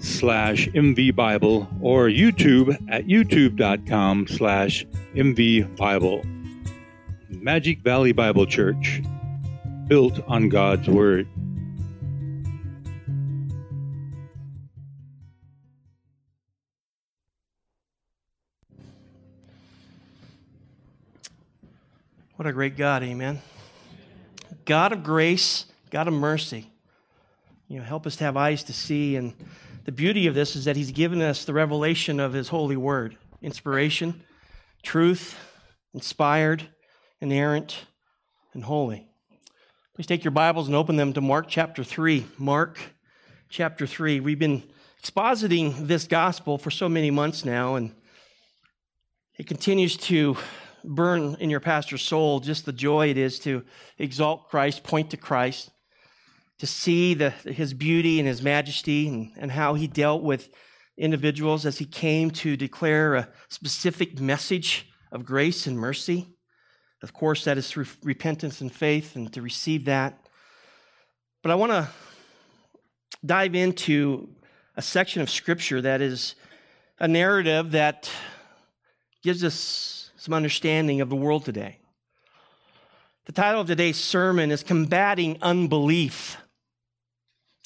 slash mvbible or YouTube at youtube.com slash mvbible. Magic Valley Bible Church, built on God's Word. What a great God, amen. God of grace, God of mercy. You know, help us to have eyes to see. And the beauty of this is that He's given us the revelation of His holy word inspiration, truth, inspired, inerrant, and holy. Please take your Bibles and open them to Mark chapter 3. Mark chapter 3. We've been expositing this gospel for so many months now, and it continues to burn in your pastor's soul just the joy it is to exalt Christ, point to Christ, to see the, his beauty and his majesty and, and how he dealt with individuals as he came to declare a specific message of grace and mercy. Of course, that is through repentance and faith and to receive that. But I want to dive into a section of scripture that is a narrative that gives us some understanding of the world today. The title of today's sermon is Combating Unbelief.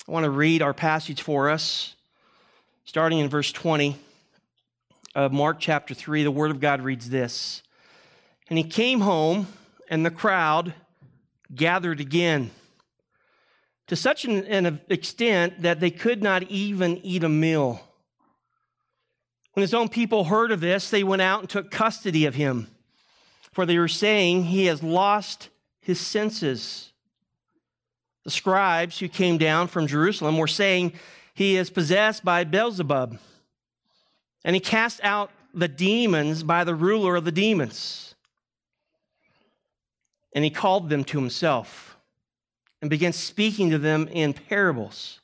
I want to read our passage for us, starting in verse 20 of Mark chapter 3. The Word of God reads this And he came home, and the crowd gathered again to such an, an extent that they could not even eat a meal. When his own people heard of this, they went out and took custody of him, for they were saying, He has lost his senses. The scribes who came down from Jerusalem were saying, He is possessed by Beelzebub, and he cast out the demons by the ruler of the demons. And he called them to himself and began speaking to them in parables.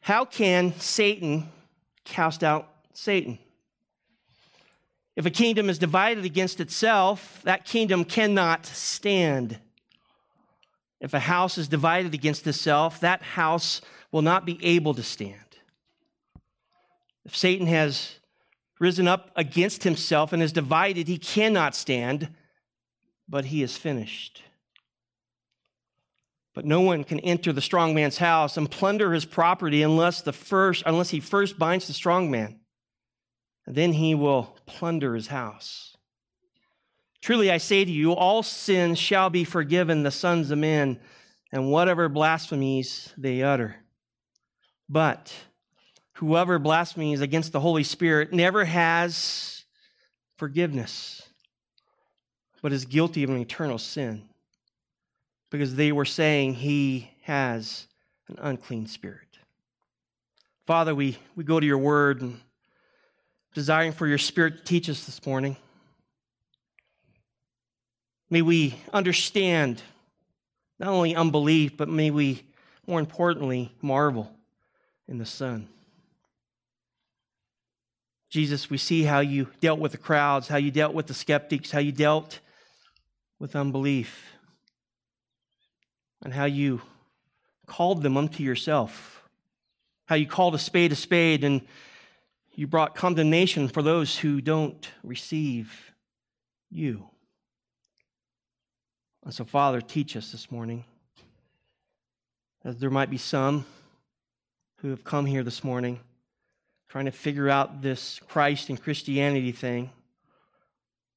How can Satan cast out Satan? If a kingdom is divided against itself, that kingdom cannot stand. If a house is divided against itself, that house will not be able to stand. If Satan has risen up against himself and is divided, he cannot stand, but he is finished. But no one can enter the strong man's house and plunder his property unless the first unless he first binds the strong man. Then he will plunder his house. Truly I say to you, all sins shall be forgiven the sons of men, and whatever blasphemies they utter. But whoever blasphemies against the Holy Spirit never has forgiveness, but is guilty of an eternal sin because they were saying he has an unclean spirit. Father, we, we go to your word and desiring for your spirit to teach us this morning. May we understand not only unbelief, but may we, more importantly, marvel in the Son. Jesus, we see how you dealt with the crowds, how you dealt with the skeptics, how you dealt with unbelief and how you called them unto yourself, how you called a spade a spade, and you brought condemnation for those who don't receive you. And so, Father, teach us this morning. As there might be some who have come here this morning trying to figure out this Christ and Christianity thing.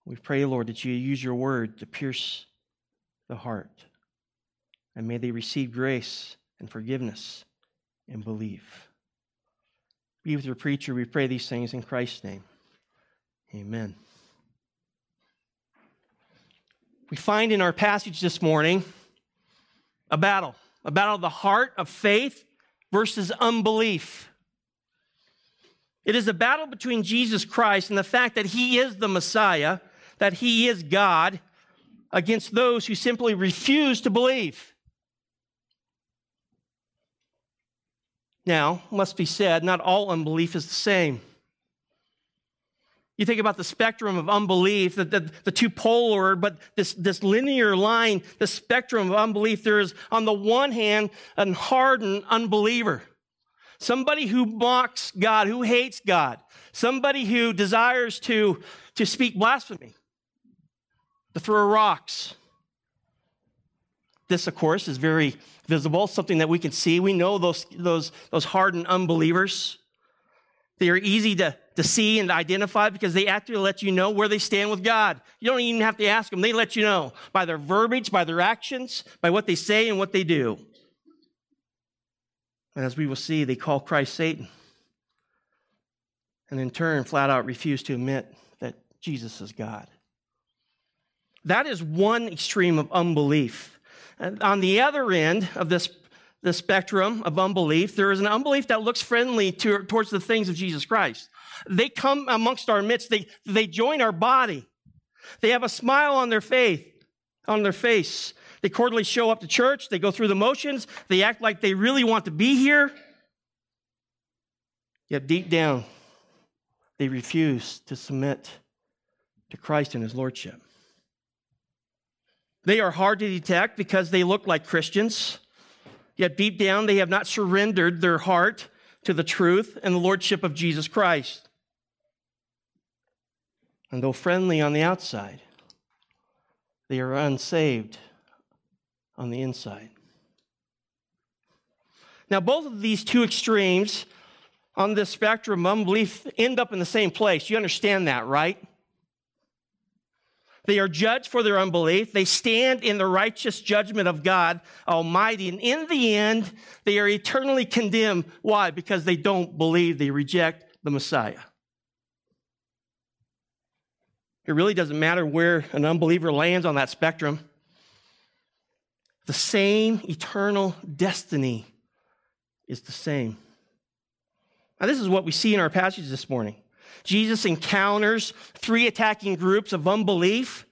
We pray, Lord, that you use your word to pierce the heart and may they receive grace and forgiveness and believe. Be with your preacher. We pray these things in Christ's name. Amen. We find in our passage this morning a battle, a battle of the heart of faith versus unbelief. It is a battle between Jesus Christ and the fact that he is the Messiah, that he is God, against those who simply refuse to believe. Now, must be said, not all unbelief is the same. You think about the spectrum of unbelief, the, the, the, two polar, but this, this linear line, the spectrum of unbelief, there is on the one hand an hardened unbeliever. Somebody who mocks God, who hates God. Somebody who desires to, to speak blasphemy, to throw rocks. This, of course, is very visible, something that we can see. We know those, those, those hardened unbelievers. They are easy to, to see and identify because they actually let you know where they stand with God. You don't even have to ask them. They let you know by their verbiage, by their actions, by what they say and what they do. And as we will see, they call Christ Satan. And in turn, flat out refuse to admit that Jesus is God. That is one extreme of unbelief. And on the other end of this, this spectrum of unbelief, there is an unbelief that looks friendly to, towards the things of Jesus Christ. They come amongst our midst, they, they join our body. They have a smile on their face, on their face. They quarterly show up to church, they go through the motions, they act like they really want to be here. Yet deep down, they refuse to submit to Christ and his lordship. They are hard to detect because they look like Christians, yet deep down, they have not surrendered their heart to the truth and the lordship of Jesus Christ. And though friendly on the outside, they are unsaved on the inside. Now, both of these two extremes on this spectrum of unbelief end up in the same place. You understand that, right? They are judged for their unbelief. They stand in the righteous judgment of God Almighty. And in the end, they are eternally condemned. Why? Because they don't believe, they reject the Messiah. It really doesn't matter where an unbeliever lands on that spectrum the same eternal destiny is the same. Now, this is what we see in our passage this morning. Jesus encounters three attacking groups of unbelief.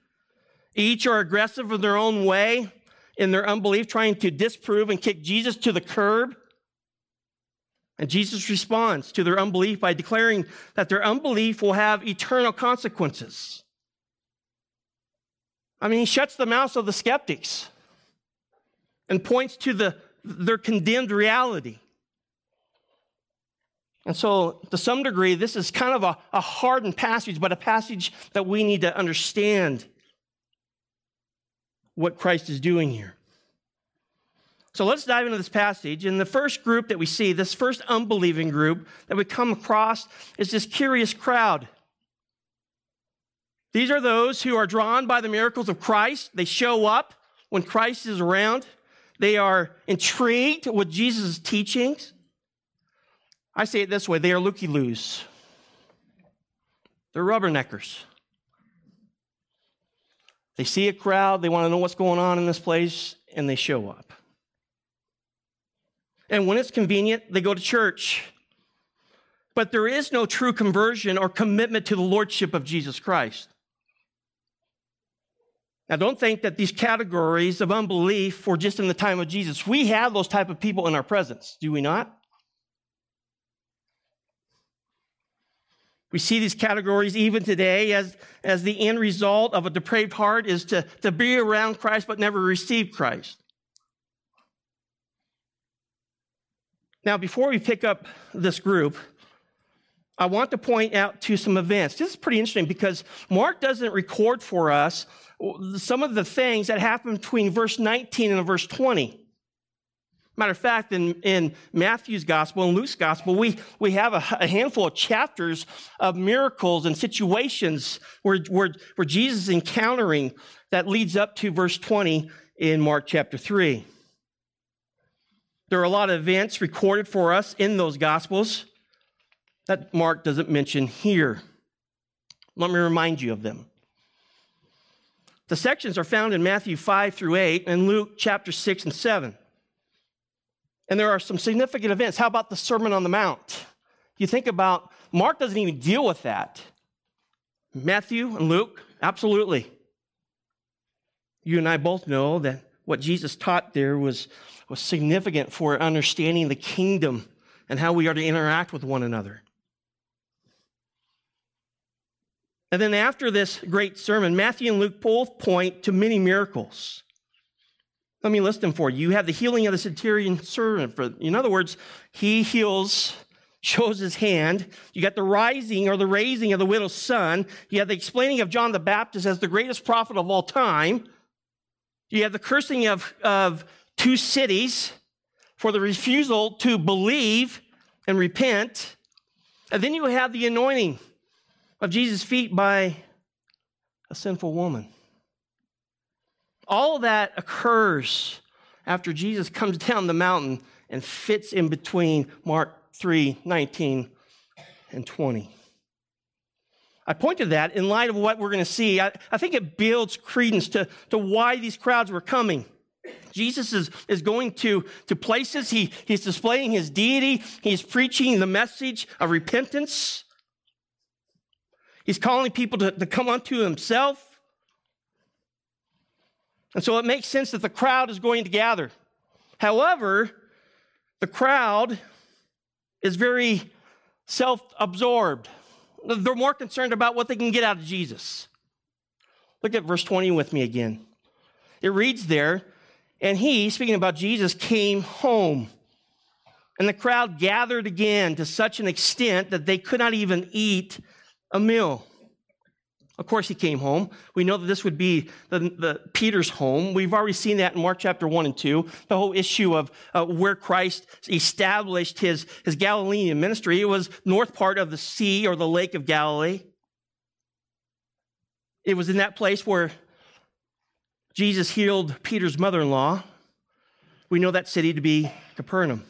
Each are aggressive in their own way in their unbelief, trying to disprove and kick Jesus to the curb. And Jesus responds to their unbelief by declaring that their unbelief will have eternal consequences. I mean, he shuts the mouths of the skeptics and points to the, their condemned reality. And so, to some degree, this is kind of a, a hardened passage, but a passage that we need to understand what Christ is doing here. So let's dive into this passage. And the first group that we see, this first unbelieving group that we come across, is this curious crowd. These are those who are drawn by the miracles of Christ. They show up when Christ is around. They are intrigued with Jesus' teachings. I say it this way they are looky loos, they're rubberneckers. They see a crowd, they want to know what's going on in this place, and they show up. And when it's convenient, they go to church. But there is no true conversion or commitment to the lordship of Jesus Christ. Now, don't think that these categories of unbelief were just in the time of Jesus. We have those type of people in our presence, do we not? We see these categories even today as, as the end result of a depraved heart is to, to be around Christ but never receive Christ. Now, before we pick up this group, I want to point out to some events. This is pretty interesting because Mark doesn't record for us some of the things that happen between verse 19 and verse 20. Matter of fact, in, in Matthew's gospel and Luke's gospel, we, we have a, a handful of chapters of miracles and situations where, where, where Jesus is encountering that leads up to verse 20 in Mark chapter 3. There are a lot of events recorded for us in those gospels that Mark doesn't mention here. Let me remind you of them. The sections are found in Matthew 5 through 8 and Luke chapter 6 and 7. And there are some significant events. How about the Sermon on the Mount? You think about Mark doesn't even deal with that. Matthew and Luke, absolutely. You and I both know that what Jesus taught there was, was significant for understanding the kingdom and how we are to interact with one another. And then after this great sermon, Matthew and Luke both point to many miracles. Let me list them for you. You have the healing of the centurion servant. For, in other words, he heals, shows his hand. You got the rising or the raising of the widow's son. You have the explaining of John the Baptist as the greatest prophet of all time. You have the cursing of, of two cities for the refusal to believe and repent. And then you have the anointing of Jesus' feet by a sinful woman. All that occurs after Jesus comes down the mountain and fits in between Mark 3 19 and 20. I point to that in light of what we're going to see. I, I think it builds credence to, to why these crowds were coming. Jesus is, is going to, to places, he, he's displaying his deity, he's preaching the message of repentance. He's calling people to, to come unto himself. And so it makes sense that the crowd is going to gather. However, the crowd is very self absorbed. They're more concerned about what they can get out of Jesus. Look at verse 20 with me again. It reads there, and he, speaking about Jesus, came home. And the crowd gathered again to such an extent that they could not even eat a meal. Of course, he came home. We know that this would be the, the, Peter's home. We've already seen that in Mark chapter 1 and 2. The whole issue of uh, where Christ established his, his Galilean ministry. It was north part of the sea or the lake of Galilee. It was in that place where Jesus healed Peter's mother in law. We know that city to be Capernaum.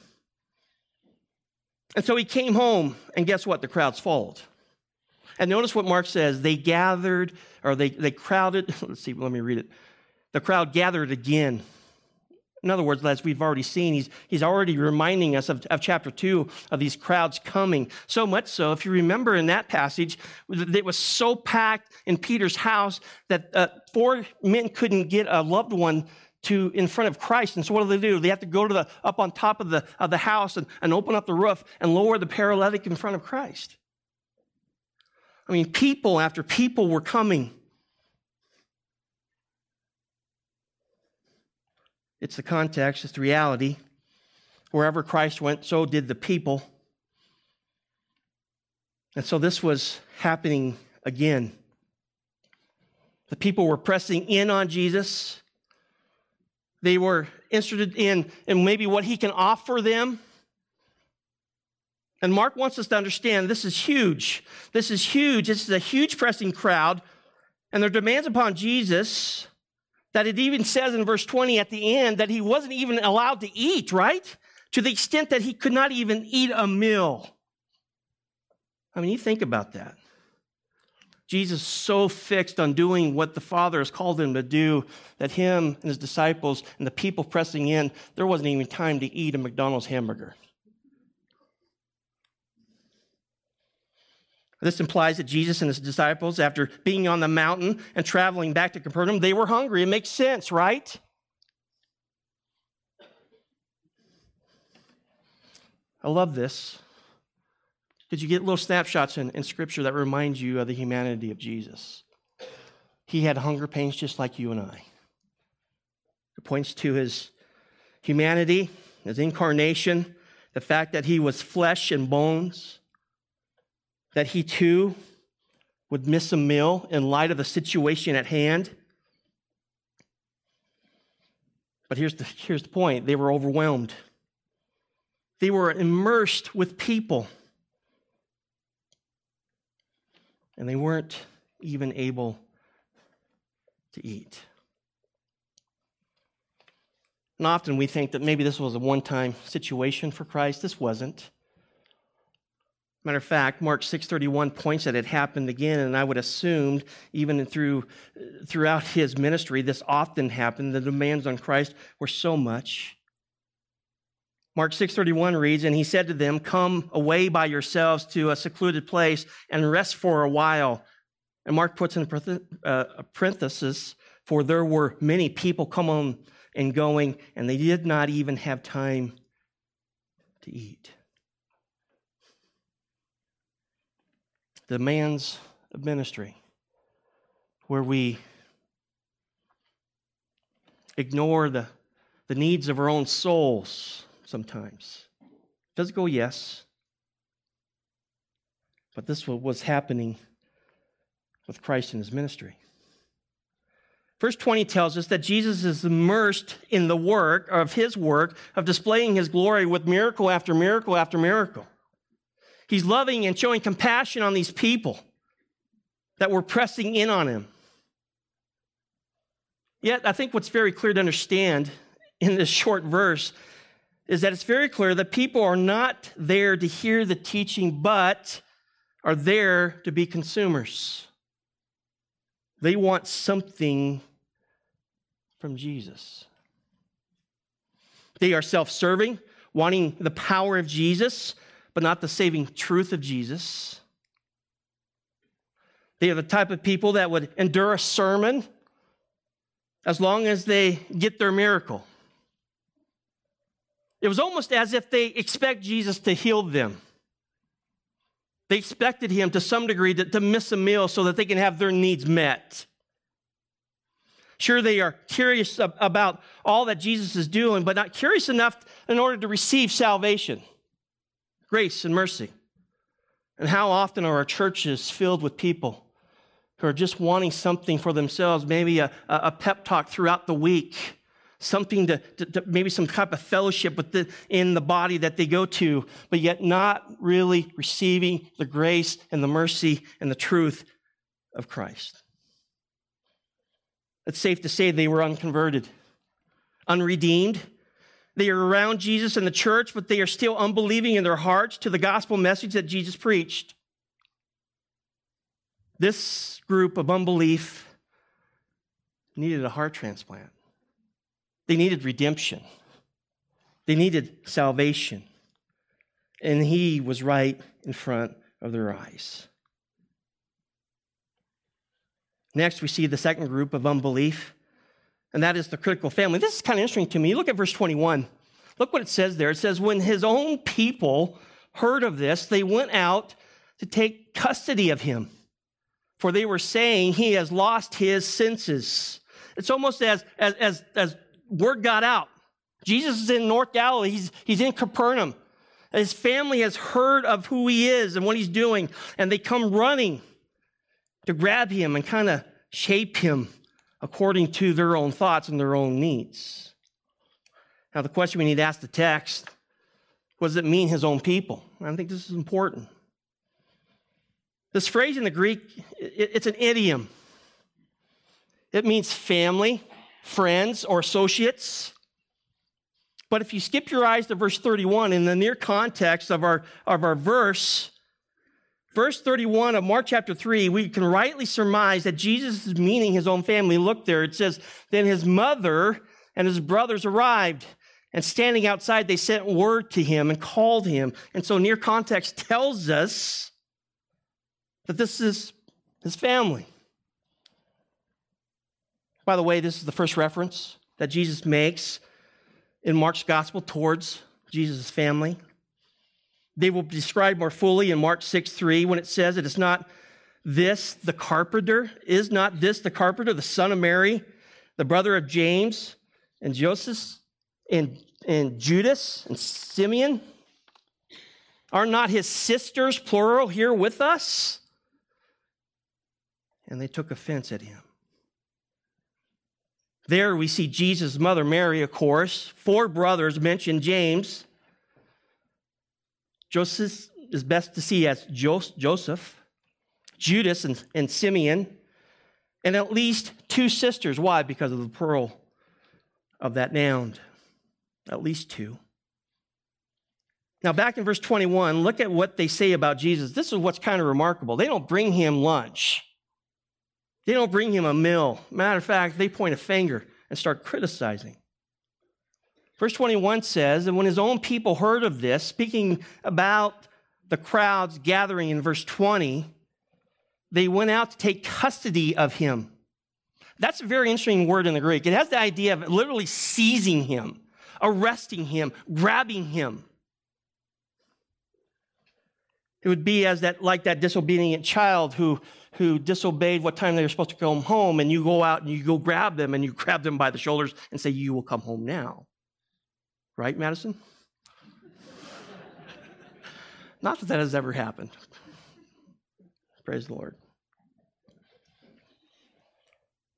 And so he came home, and guess what? The crowds followed. And notice what Mark says. They gathered, or they, they crowded. Let's see, let me read it. The crowd gathered again. In other words, as we've already seen, he's, he's already reminding us of, of chapter 2 of these crowds coming. So much so, if you remember in that passage, it was so packed in Peter's house that uh, four men couldn't get a loved one to in front of Christ. And so what do they do? They have to go to the up on top of the of the house and, and open up the roof and lower the paralytic in front of Christ. I mean, people after people were coming. It's the context, it's the reality. Wherever Christ went, so did the people. And so this was happening again. The people were pressing in on Jesus. They were interested in, in maybe what he can offer them. And Mark wants us to understand this is huge. This is huge. This is a huge pressing crowd. And their demands upon Jesus that it even says in verse 20 at the end that he wasn't even allowed to eat, right? To the extent that he could not even eat a meal. I mean, you think about that. Jesus so fixed on doing what the Father has called him to do that him and his disciples and the people pressing in, there wasn't even time to eat a McDonald's hamburger. This implies that Jesus and his disciples, after being on the mountain and traveling back to Capernaum, they were hungry. It makes sense, right? I love this. Did you get little snapshots in, in Scripture that remind you of the humanity of Jesus? He had hunger pains just like you and I. It points to his humanity, his incarnation, the fact that he was flesh and bones that he too would miss a meal in light of the situation at hand. But here's the, here's the point they were overwhelmed, they were immersed with people, and they weren't even able to eat. And often we think that maybe this was a one time situation for Christ. This wasn't. Matter of fact, Mark 6:31 points that it happened again, and I would assume even through throughout his ministry, this often happened. The demands on Christ were so much. Mark 6:31 reads, "And he said to them, Come away by yourselves to a secluded place and rest for a while." And Mark puts in uh, a parenthesis, "For there were many people coming and going, and they did not even have time to eat." The man's ministry, where we ignore the, the needs of our own souls sometimes. Physical, yes. But this was what's happening with Christ in his ministry. Verse 20 tells us that Jesus is immersed in the work of his work of displaying his glory with miracle after miracle after miracle. He's loving and showing compassion on these people that were pressing in on him. Yet, I think what's very clear to understand in this short verse is that it's very clear that people are not there to hear the teaching, but are there to be consumers. They want something from Jesus. They are self serving, wanting the power of Jesus, but not the saving truth of Jesus. They are the type of people that would endure a sermon as long as they get their miracle. It was almost as if they expect Jesus to heal them. They expected him to some degree to, to, miss a meal so that they can have their needs met. Sure, they are curious about all that Jesus is doing, but not curious enough in order to receive salvation, grace, and mercy. And how often are our churches filled with people who are just wanting something for themselves, maybe a, a pep talk throughout the week, something to, to, to maybe some type of fellowship with the, in the body that they go to, but yet not really receiving the grace and the mercy and the truth of Christ. It's safe to say they were unconverted, unredeemed. They are around Jesus and the church, but they are still unbelieving in their hearts to the gospel message that Jesus preached. This group of unbelief needed a heart transplant. They needed redemption. They needed salvation. And he was right in front of their eyes. Next, we see the second group of unbelief, and that is the critical family. This is kind of interesting to me. Look at verse 21. Look what it says there. It says, When his own people heard of this, they went out to take custody of him for they were saying he has lost his senses. It's almost as, as, as, as word got out. Jesus is in North Galilee. He's, he's in Capernaum. His family has heard of who he is and what he's doing, and they come running to grab him and kind of shape him according to their own thoughts and their own needs. Now, the question we need to ask the text what does it mean, his own people? I think this is important. This phrase in the Greek, it's an idiom. It means family, friends, or associates. But if you skip your eyes to verse 31 in the near context of our, of our verse, verse 31 of Mark chapter 3, we can rightly surmise that Jesus is meaning his own family. Look there, it says, Then his mother and his brothers arrived, and standing outside, they sent word to him and called him. And so, near context tells us that this is his family. By the way, this is the first reference that Jesus makes in Mark's gospel towards Jesus' family. They will be described more fully in Mark 6 3 when it says it is not this the carpenter, is not this the carpenter, the son of Mary, the brother of James and Joseph and, and Judas and Simeon? Are not his sisters, plural, here with us? and they took offense at him. There we see Jesus' mother Mary, of course, four brothers mentioned James. Joseph is best to see as Joseph, Judas, and, and Simeon, and at least two sisters. Why? Because of the plural of that noun. At least two. Now, back in verse 21, look at what they say about Jesus. This is what's kind of remarkable. They don't bring him lunch. They don't bring him a meal. Matter of fact, they point a finger and start criticizing. Verse 21 says, And when his own people heard of this, speaking about the crowds gathering in verse 20, they went out to take custody of him. That's a very interesting word in the Greek. It has the idea of literally seizing him, arresting him, grabbing him. It would be as that, like that disobedient child who, who disobeyed what time they were supposed to come home, and you go out and you go grab them and you grab them by the shoulders and say, You will come home now. Right, Madison? Not that that has ever happened. Praise the Lord.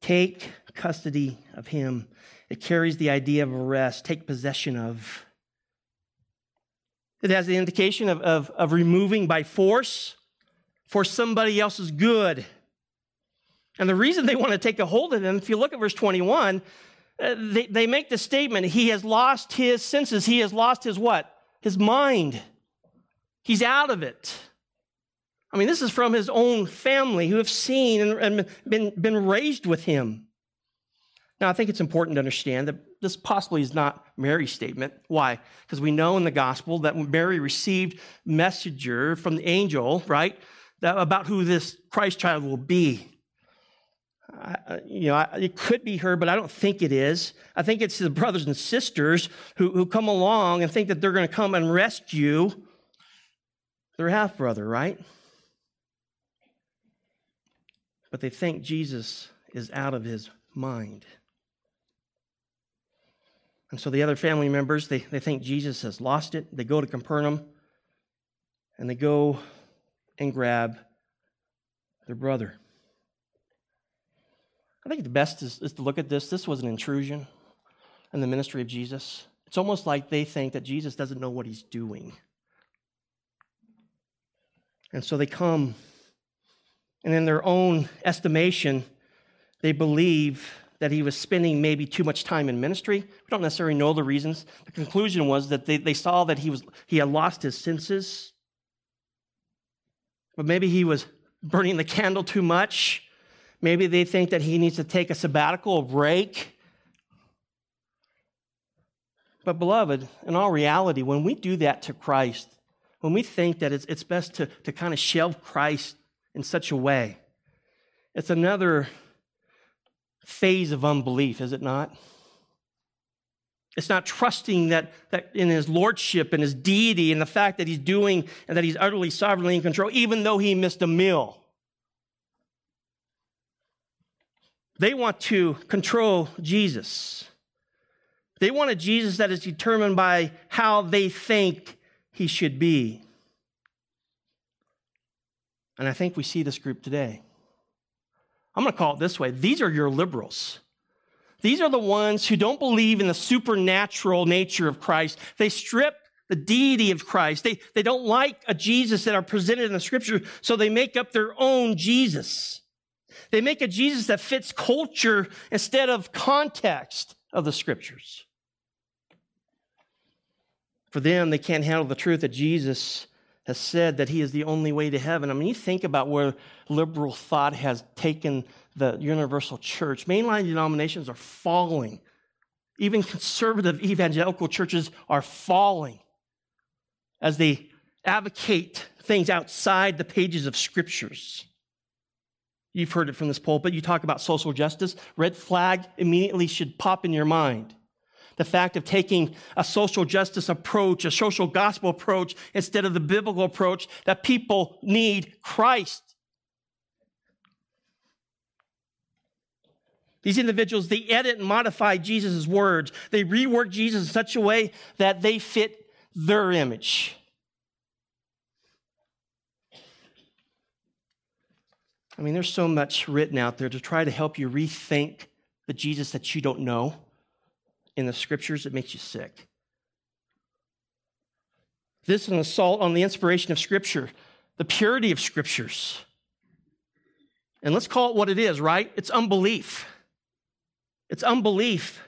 Take custody of him. It carries the idea of arrest, take possession of. It has the indication of, of, of removing by force for somebody else's good. And the reason they want to take a hold of him, if you look at verse 21, uh, Uh, they, they make the statement, he has lost his senses. He has lost his what? His mind. He's out of it. I mean, this is from his own family who have seen and, and been, been raised with him. Now, I think it's important to understand that this possibly is not Mary's statement. Why? Because we know in the gospel that Mary received messenger from the angel, right, that, about who this Christ child will be. I, you know, I, it could be her, but I don't think it is. I think it's the brothers and sisters who, who come along and think that they're going to come and rescue their half brother, right? But they think Jesus is out of his mind. And so the other family members, they, they think Jesus has lost it. They go to Capernaum and they go and grab their brother. I think the best is, is to look at this. This was an intrusion in the ministry of Jesus. It's almost like they think that Jesus doesn't know what he's doing. And so they come, and in their own estimation, they believe that he was spending maybe too much time in ministry. We don't necessarily know the reasons. The conclusion was that they, they saw that he, was, he had lost his senses. But maybe he was burning the candle too much. Maybe they think that he needs to take a sabbatical, a break. But, beloved, in all reality, when we do that to Christ, when we think that it's, it's best to, to kind of shelve Christ in such a way, it's another phase of unbelief, is it not? It's not trusting that, that in his lordship and his deity and the fact that he's doing and that he's utterly sovereignly in control, even though he missed a meal. They want to control Jesus. They want a Jesus that is determined by how they think he should be. And I think we see this group today. I'm going to call it this way these are your liberals. These are the ones who don't believe in the supernatural nature of Christ. They strip the deity of Christ. They, they don't like a Jesus that are presented in the scripture, so they make up their own Jesus. They make a Jesus that fits culture instead of context of the scriptures. For them, they can't handle the truth that Jesus has said that he is the only way to heaven. I mean, you think about where liberal thought has taken the universal church. Mainline denominations are falling. Even conservative evangelical churches are falling as they advocate things outside the pages of scriptures. You've heard it from this pulpit. You talk about social justice. Red flag immediately should pop in your mind the fact of taking a social justice approach, a social gospel approach, instead of the biblical approach that people need Christ. These individuals, they edit and modify Jesus' words. They rework Jesus in such a way that they fit their image. I mean, there's so much written out there to try to help you rethink the Jesus that you don't know in the scriptures that makes you sick. This is an assault on the inspiration of scripture, the purity of scriptures. And let's call it what it is, right? It's unbelief. It's unbelief.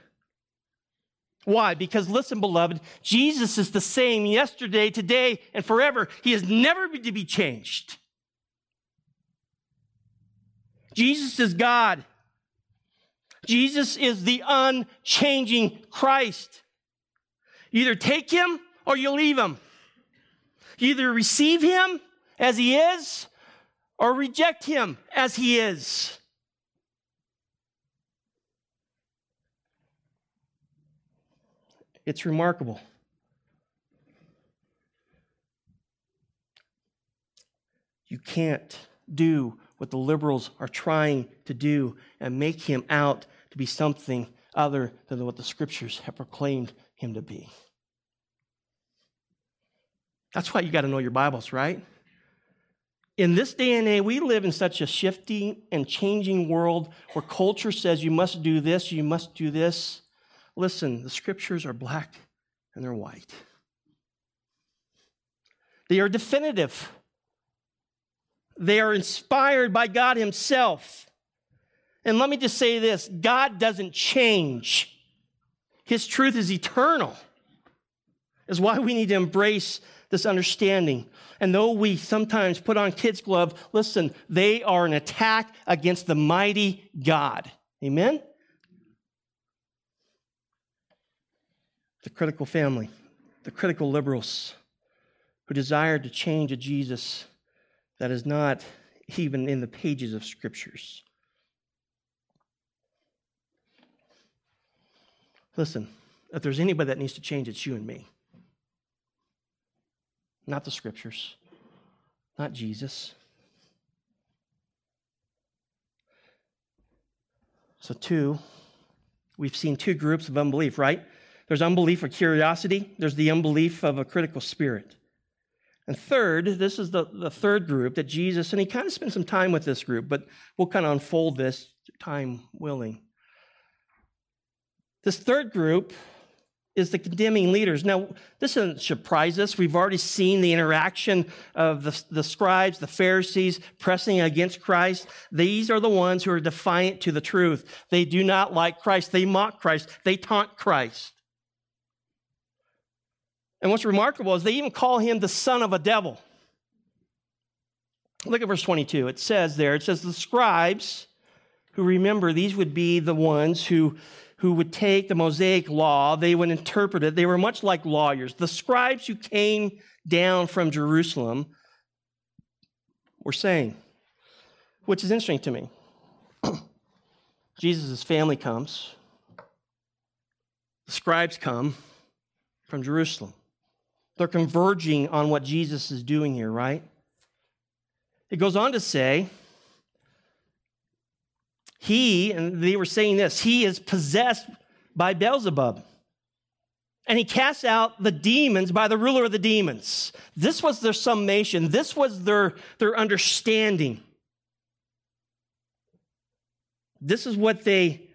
Why? Because listen, beloved, Jesus is the same yesterday, today, and forever. He is never to be changed. Jesus is God. Jesus is the unchanging Christ. You either take him or you leave him. You either receive him as he is or reject him as he is. It's remarkable. You can't do what the liberals are trying to do and make him out to be something other than what the scriptures have proclaimed him to be. That's why you got to know your Bibles, right? In this day and age, we live in such a shifting and changing world where culture says you must do this, you must do this. Listen, the scriptures are black and they're white. They are definitive. They are inspired by God Himself. And let me just say this God doesn't change, His truth is eternal. Is why we need to embrace this understanding. And though we sometimes put on kids' glove, listen, they are an attack against the mighty God. Amen? The critical family, the critical liberals who desire to change a Jesus that is not even in the pages of scriptures. Listen, if there's anybody that needs to change, it's you and me. Not the scriptures, not Jesus. So, two, we've seen two groups of unbelief, right? There's unbelief or curiosity, there's the unbelief of a critical spirit. And third, this is the, the third group that Jesus, and he kind of spent some time with this group, but we'll kind of unfold this time willing. This third group is the condemning leaders. Now, this doesn't surprise us. We've already seen the interaction of the, the scribes, the Pharisees pressing against Christ. These are the ones who are defiant to the truth. They do not like Christ. They mock Christ. They taunt Christ. And what's remarkable is they even call him the son of a devil. Look at verse 22. It says there, it says, the scribes who remember, these would be the ones who, who would take the Mosaic law, they would interpret it. They were much like lawyers. The scribes who came down from Jerusalem were saying, which is interesting to me. Jesus' family comes, the scribes come from Jerusalem. They're converging on what Jesus is doing here, right? It goes on to say, he, and they were saying this, he is possessed by Beelzebub. And he casts out the demons by the ruler of the demons. This was their summation. This was their, their understanding. This is what they,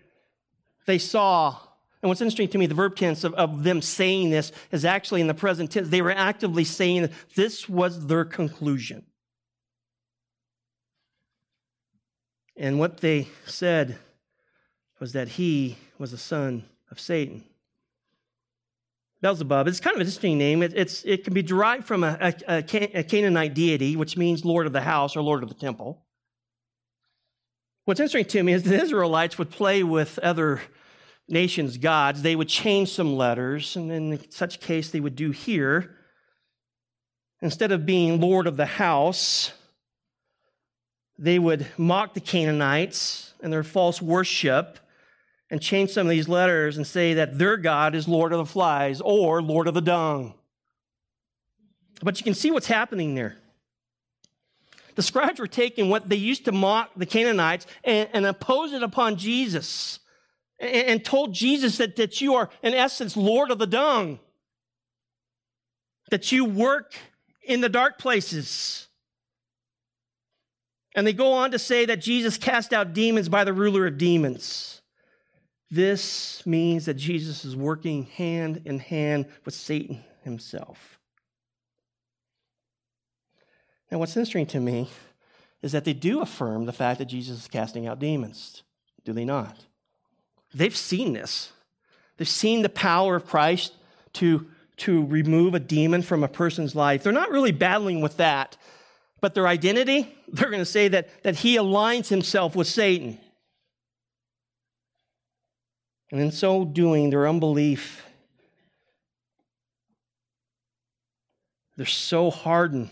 they saw and what's interesting to me, the verb tense of, of them saying this is actually in the present tense. They were actively saying this was their conclusion. And what they said was that he was a son of Satan. Beelzebub, it's kind of an interesting name. It, it's, it can be derived from a, a, a Canaanite deity, which means Lord of the house or Lord of the temple. What's interesting to me is the Israelites would play with other nations' gods, they would change some letters, and in such case, they would do here. Instead of being Lord of the house, they would mock the Canaanites and their false worship and change some of these letters and say that their God is Lord of the flies or Lord of the dung. But you can see what's happening there. The scribes were taking what they used to mock the Canaanites and, and impose it upon Jesus and, told Jesus that, that you are, in essence, Lord of the dung, that you work in the dark places. And they go on to say that Jesus cast out demons by the ruler of demons. This means that Jesus is working hand in hand with Satan himself. Now, what's interesting to me is that they do affirm the fact that Jesus is casting out demons, do they not? They've seen this. They've seen the power of Christ to, to remove a demon from a person's life. They're not really battling with that, but their identity, they're going to say that, that he aligns himself with Satan. And in so doing, their unbelief they're so hardened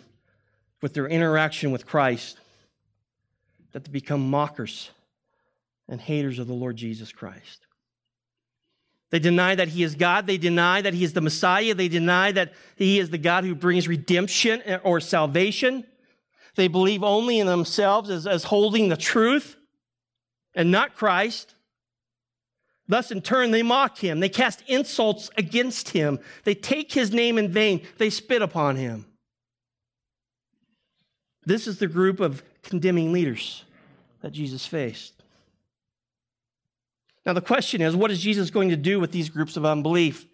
with their interaction with Christ that they become mockers and haters of the Lord Jesus Christ. They deny that he is God. They deny that he is the Messiah. They deny that he is the God who brings redemption or salvation. They believe only in themselves as, as holding the truth and not Christ. Thus, in turn, they mock him. They cast insults against him. They take his name in vain. They spit upon him. This is the group of condemning leaders that Jesus faced. Now, the question is what is Jesus going to do with these groups of unbelief?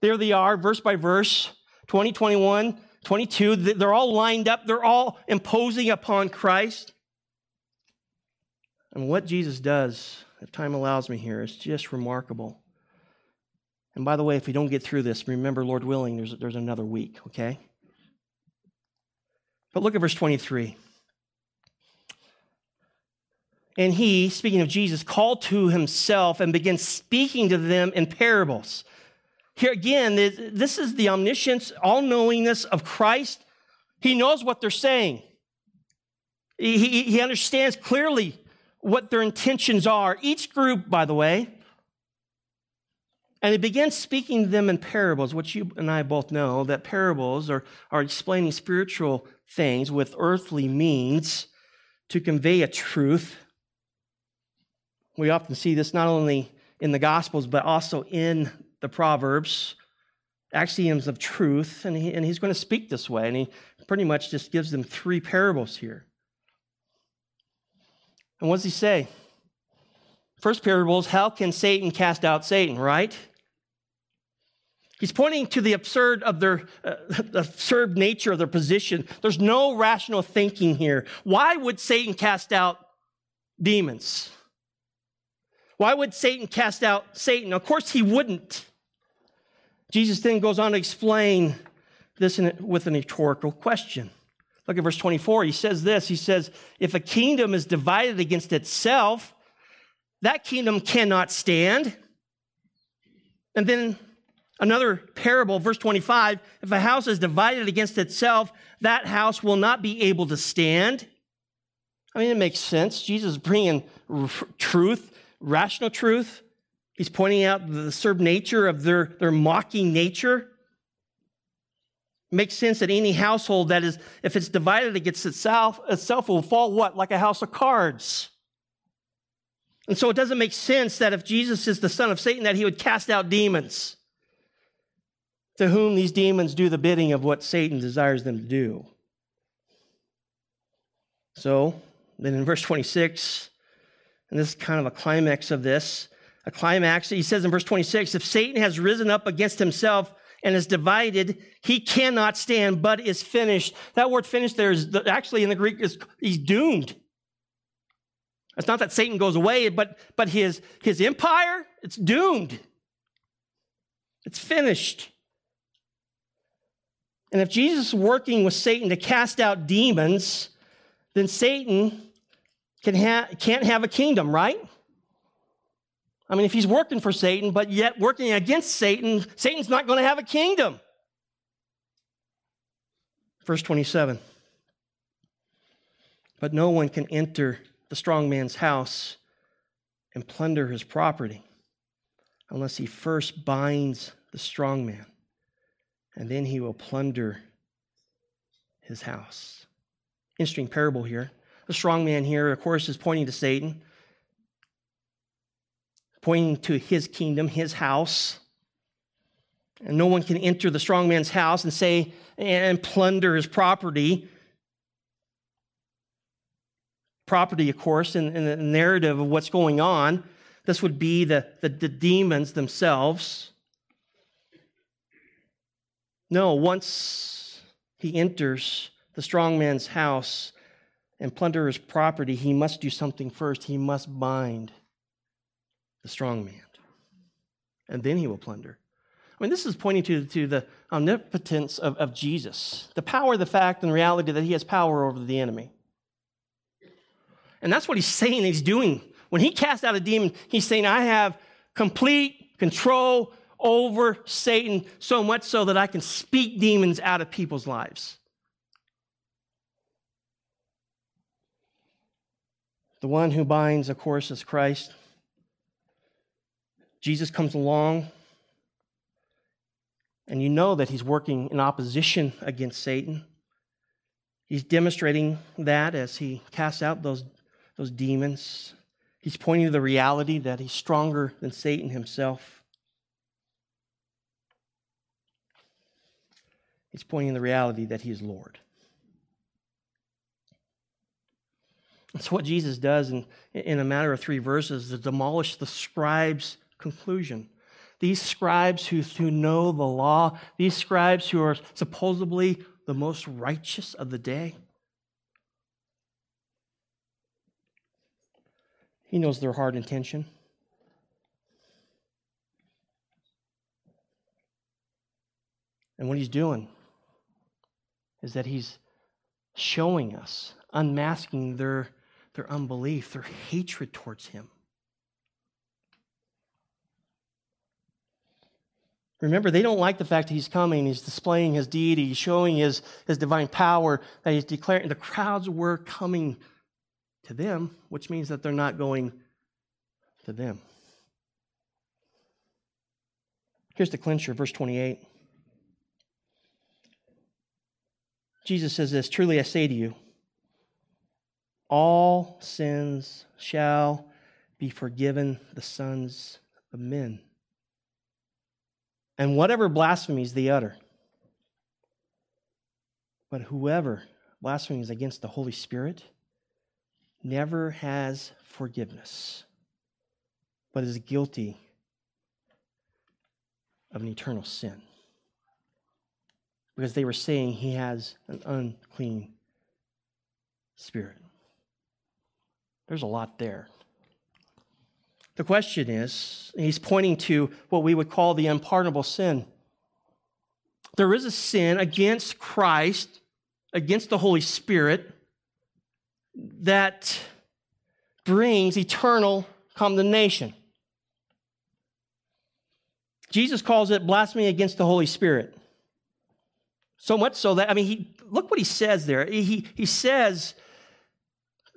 There they are, verse by verse, 20, 21, 22. They're all lined up, they're all imposing upon Christ. And what Jesus does, if time allows me here, is just remarkable. And by the way, if we don't get through this, remember, Lord willing, there's, there's another week, okay? But look at verse 23. And he, speaking of Jesus, called to himself and began speaking to them in parables. Here again, this is the omniscience, all knowingness of Christ. He knows what they're saying, he, he understands clearly what their intentions are. Each group, by the way, and he begins speaking to them in parables, which you and I both know that parables are, are explaining spiritual things with earthly means to convey a truth we often see this not only in the Gospels, but also in the Proverbs, axioms of truth. And, he, and he's going to speak this way. And he pretty much just gives them three parables here. And what does he say? First parable is how can Satan cast out Satan, right? He's pointing to the absurd of their uh, the absurd nature of their position. There's no rational thinking here. Why would Satan cast out demons? Why would Satan cast out Satan? Of course, he wouldn't. Jesus then goes on to explain this with an rhetorical question. Look at verse 24. He says this He says, If a kingdom is divided against itself, that kingdom cannot stand. And then another parable, verse 25 if a house is divided against itself, that house will not be able to stand. I mean, it makes sense. Jesus is bringing truth rational truth. He's pointing out the absurd nature of their, their mocking nature. It makes sense that any household that is, if it's divided against itself, itself will fall what? Like a house of cards. And so it doesn't make sense that if Jesus is the son of Satan, that he would cast out demons, to whom these demons do the bidding of what Satan desires them to do. So, then in verse 26, and this is kind of a climax of this. A climax, he says in verse 26 if Satan has risen up against himself and is divided, he cannot stand, but is finished. That word finished there is actually in the Greek is he's doomed. It's not that Satan goes away, but, but his, his empire, it's doomed. It's finished. And if Jesus is working with Satan to cast out demons, then Satan can ha- can't have a kingdom, right? I mean, if he's working for Satan, but yet working against Satan, Satan's not going to have a kingdom. Verse 27 But no one can enter the strong man's house and plunder his property unless he first binds the strong man, and then he will plunder his house. Interesting parable here. The strong man here, of course, is pointing to Satan, pointing to his kingdom, his house. And no one can enter the strong man's house and say, and plunder his property. Property, of course, in, in the narrative of what's going on, this would be the, the, the demons themselves. No, once he enters the strong man's house, and plunder his property, he must do something first. He must bind the strong man. And then he will plunder. I mean, this is pointing to, to the omnipotence of, of Jesus, the power, the fact, and reality that he has power over the enemy. And that's what he's saying he's doing. When he casts out a demon, he's saying, I have complete control over Satan so much so that I can speak demons out of people's lives. The one who binds, of course, is Christ. Jesus comes along, and you know that he's working in opposition against Satan. He's demonstrating that as he casts out those, those demons. He's pointing to the reality that he's stronger than Satan himself. He's pointing to the reality that he is Lord. That's what Jesus does in, in a matter of three verses to demolish the scribes' conclusion. These scribes who, who know the law, these scribes who are supposedly the most righteous of the day. He knows their hard intention. And what he's doing is that he's showing us, unmasking their, their unbelief, their hatred towards him. Remember, they don't like the fact that he's coming. He's displaying his deity, he's showing his, his divine power, that he's declaring. The crowds were coming to them, which means that they're not going to them. Here's the clincher, verse 28. Jesus says this Truly I say to you, all sins shall be forgiven the sons of men and whatever blasphemies they utter. But whoever blasphemes against the Holy Spirit never has forgiveness, but is guilty of an eternal sin. Because they were saying he has an unclean spirit. There's a lot there. The question is, he's pointing to what we would call the unpardonable sin. There is a sin against Christ, against the Holy Spirit, that brings eternal condemnation. Jesus calls it blasphemy against the Holy Spirit. So much so that, I mean, he, look what he says there. He, he says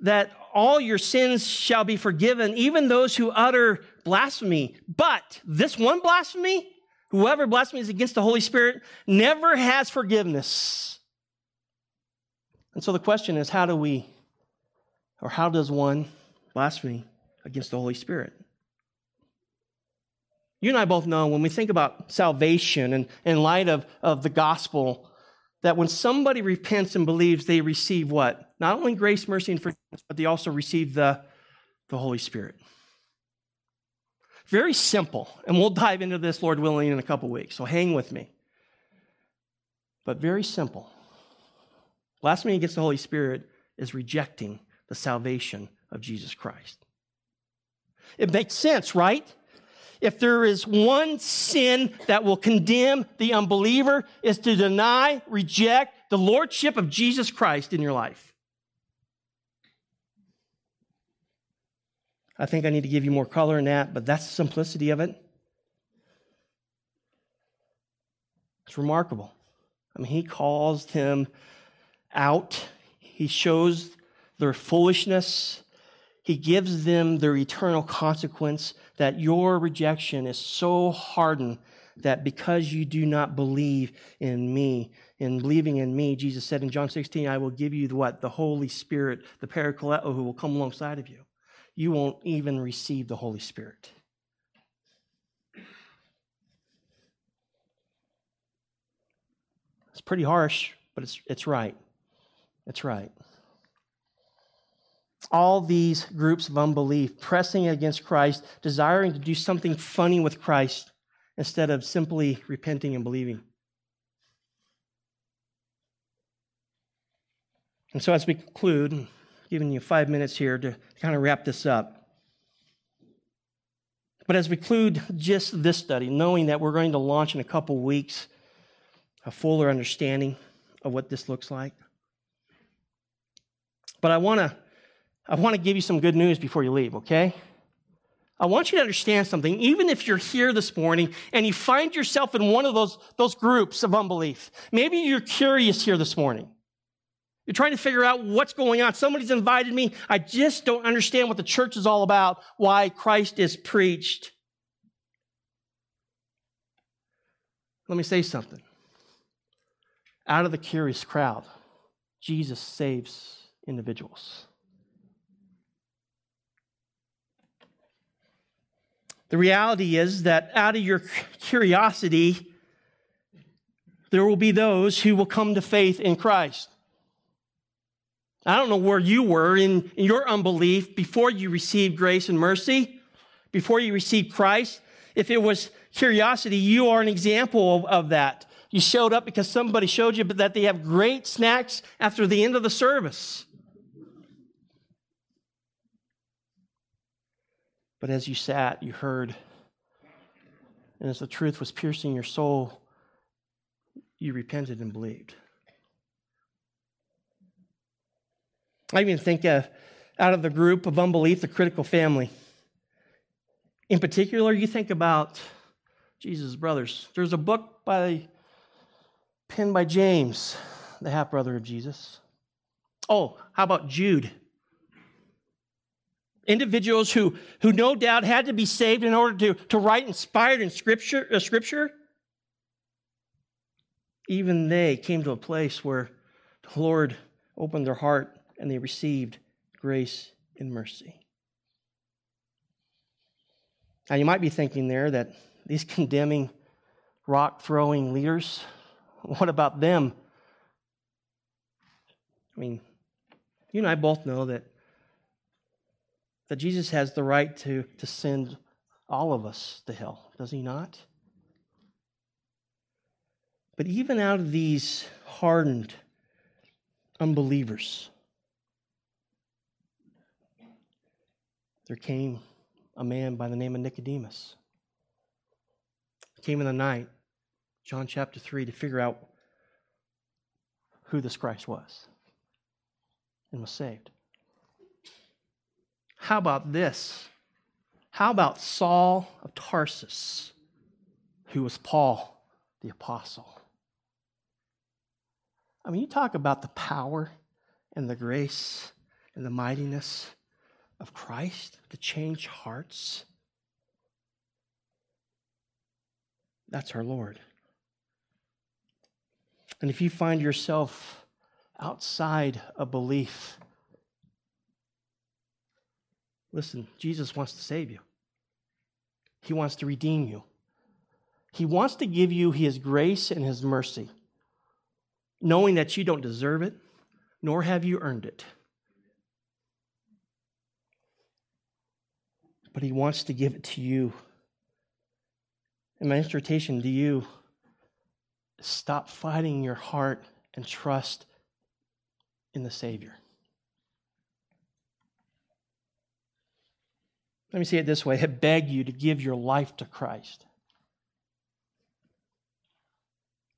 that all your sins shall be forgiven, even those who utter blasphemy. But this one blasphemy, whoever blasphemies against the Holy Spirit, never has forgiveness. And so the question is how do we, or how does one blaspheme against the Holy Spirit? You and I both know when we think about salvation and in light of, of the gospel, that when somebody repents and believes, they receive what? Not only grace, mercy, and forgiveness, but they also receive the, the Holy Spirit. Very simple. And we'll dive into this, Lord willing, in a couple weeks. So hang with me. But very simple. Blasphemy against the Holy Spirit is rejecting the salvation of Jesus Christ. It makes sense, right? if there is one sin that will condemn the unbeliever, is to deny, reject the lordship of Jesus Christ in your life. I think I need to give you more color in that, but that's the simplicity of it. It's remarkable. I mean, he calls them out, he shows their foolishness, he gives them their eternal consequence that your rejection is so hardened that because you do not believe in me, in believing in me, Jesus said in John 16, I will give you the what? The Holy Spirit, the Parakleto who will come alongside of you. You won't even receive the Holy Spirit. It's pretty harsh, but it's, it's right. It's right all these groups of unbelief pressing against Christ, desiring to do something funny with Christ instead of simply repenting and believing. And so, as we conclude, giving you five minutes here to kind of wrap this up. But as we conclude just this study, knowing that we're going to launch in a couple weeks a fuller understanding of what this looks like. But I want to I want to give you some good news before you leave, okay? I want you to understand something. Even if you're here this morning and you find yourself in one of those, those groups of unbelief, maybe you're curious here this morning. You're trying to figure out what's going on. Somebody's invited me. I just don't understand what the church is all about, why Christ is preached. Let me say something. Out of the curious crowd, Jesus saves individuals. The reality is that out of your curiosity, there will be those who will come to faith in Christ. I don't know where you were in, in, your unbelief before you received grace and mercy, before you received Christ. If it was curiosity, you are an example of, of that. You showed up because somebody showed you that they have great snacks after the end of the service. But as you sat, you heard, and as the truth was piercing your soul, you repented and believed. I even think uh, out of the group of unbelief, the critical family. In particular, you think about Jesus' brothers. There's a book by penned by James, the half brother of Jesus. Oh, how about Jude? individuals who, who no doubt had to be saved in order to, to write inspired in scripture, uh, scripture, even they came to a place where the Lord opened their heart and they received grace and mercy. Now, you might be thinking there that these condemning, rock throwing leaders, what about them? I mean, you and I both know that that Jesus has the right to, to send all of us to hell, does he not? But even out of these hardened unbelievers, there came a man by the name of Nicodemus. He came in the night, John chapter 3, to figure out who this Christ was and was saved. How about this? How about Saul of Tarsus, who was Paul the Apostle? I mean, you talk about the power and the grace and the mightiness of Christ to change hearts. That's our Lord. And if you find yourself outside a belief, Listen, Jesus wants to save you, He wants to redeem you. He wants to give you His grace and His mercy, knowing that you don't deserve it, nor have you earned it. But He wants to give it to you. And my exhortation to you stop fighting your heart and trust in the Savior. Let me say it this way I beg you to give your life to Christ.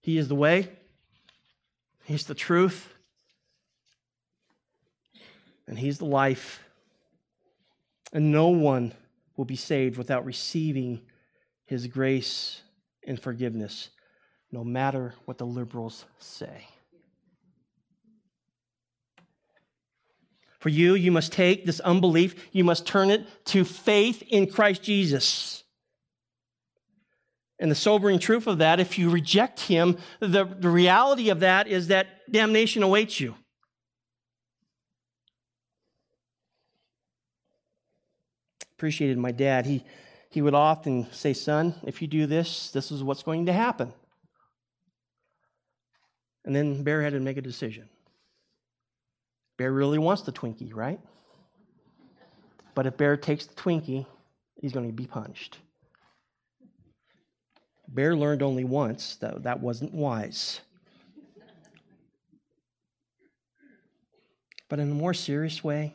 He is the way, He's the truth, and He's the life. And no one will be saved without receiving His grace and forgiveness, no matter what the liberals say. For you, you must take this unbelief, you must turn it to faith in Christ Jesus. And the sobering truth of that, if you reject him, the, the reality of that is that damnation awaits you. Appreciated my dad. He, he would often say, Son, if you do this, this is what's going to happen. And then Bear had to make a decision. Bear really wants the Twinkie, right? But if Bear takes the Twinkie, he's going to be punished. Bear learned only once that that wasn't wise. But in a more serious way,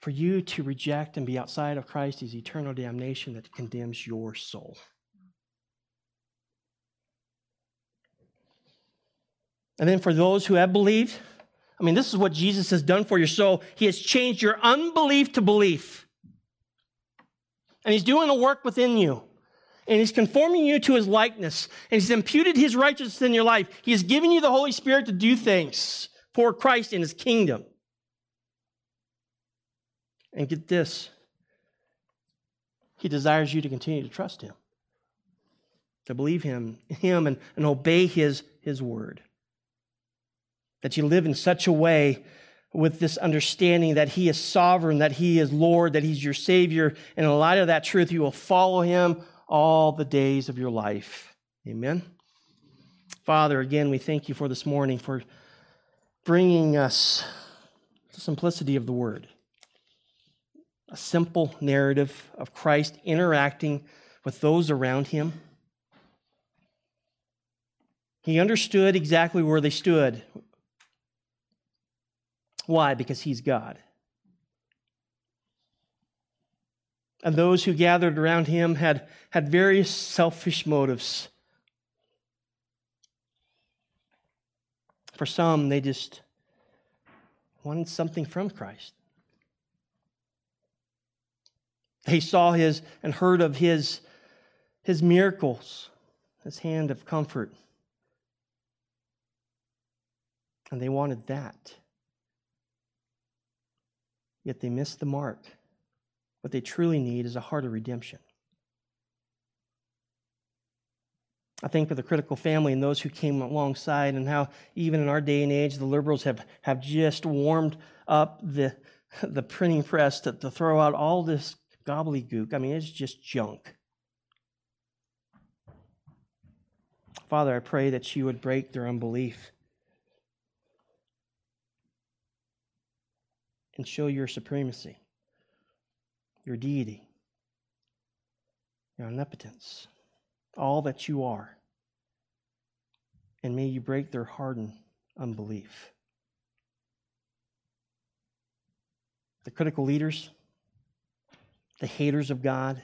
for you to reject and be outside of Christ is eternal damnation that condemns your soul. And then for those who have believed, I mean, this is what Jesus has done for your soul. He has changed your unbelief to belief. And He's doing a work within you. And He's conforming you to His likeness. And He's imputed His righteousness in your life. He has given you the Holy Spirit to do things for Christ in His kingdom. And get this He desires you to continue to trust Him, to believe Him, Him and, and obey His, His word. That you live in such a way with this understanding that He is sovereign, that He is Lord, that He's your Savior. And in light of that truth, you will follow Him all the days of your life. Amen. Father, again, we thank you for this morning, for bringing us the simplicity of the Word. A simple narrative of Christ interacting with those around him. He understood exactly where they stood why? Because he's God. And those who gathered around him had, had various selfish motives. For some, they just wanted something from Christ. They saw his and heard of his, his miracles, his hand of comfort. And they wanted that. Yet they missed the mark. What they truly need is a heart of redemption. I think for the critical family and those who came alongside, and how even in our day and age, the liberals have, have just warmed up the, the printing press to, to throw out all this gobbledygook. I mean, it's just junk. Father, I pray that you would break their unbelief. and show your supremacy, your deity, your omnipotence, all that you are. And may you break their hardened unbelief. The critical leaders, the haters of God,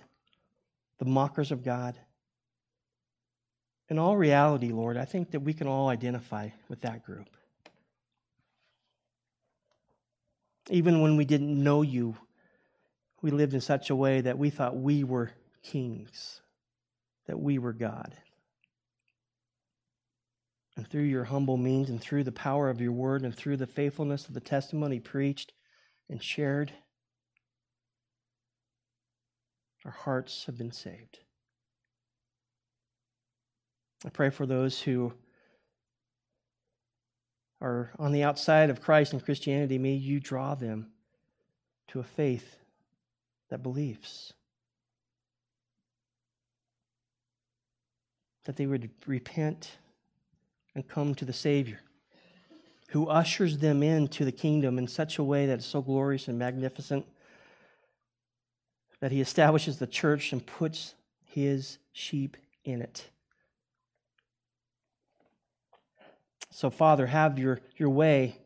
the mockers of God. In all reality, Lord, I think that we can all identify with that group. Even when we didn't know you, we lived in such a way that we thought we were kings, that we were God. And through your humble means and through the power of your word and through the faithfulness of the testimony preached and shared, our hearts have been saved. I pray for those who are on the outside of Christ and Christianity, may you draw them to a faith that believes. That they would repent and come to the Savior, who ushers them into the kingdom in such a way that is so glorious and magnificent that he establishes the church and puts his sheep in it. So, Father, have your, your way.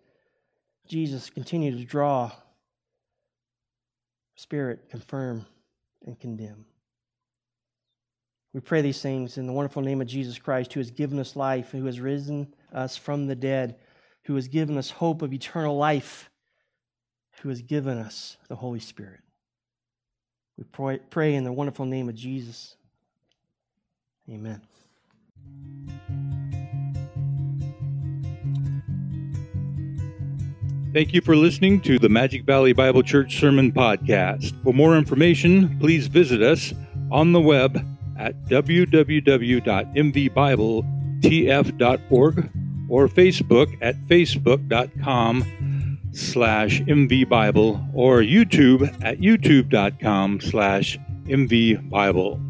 Jesus, continue to draw. Spirit, confirm and condemn. We pray these things in the wonderful name of Jesus Christ, who has given us life, who has risen us from the dead, who has given us hope of eternal life, who has given us the Holy Spirit. We pray in the wonderful name of Jesus. Amen. Thank you for listening to the Magic Valley Bible Church Sermon Podcast. For more information, please visit us on the web at www.mvbibletf.org or Facebook at facebook.com slash mvbible or YouTube at youtube.com slash mvbible.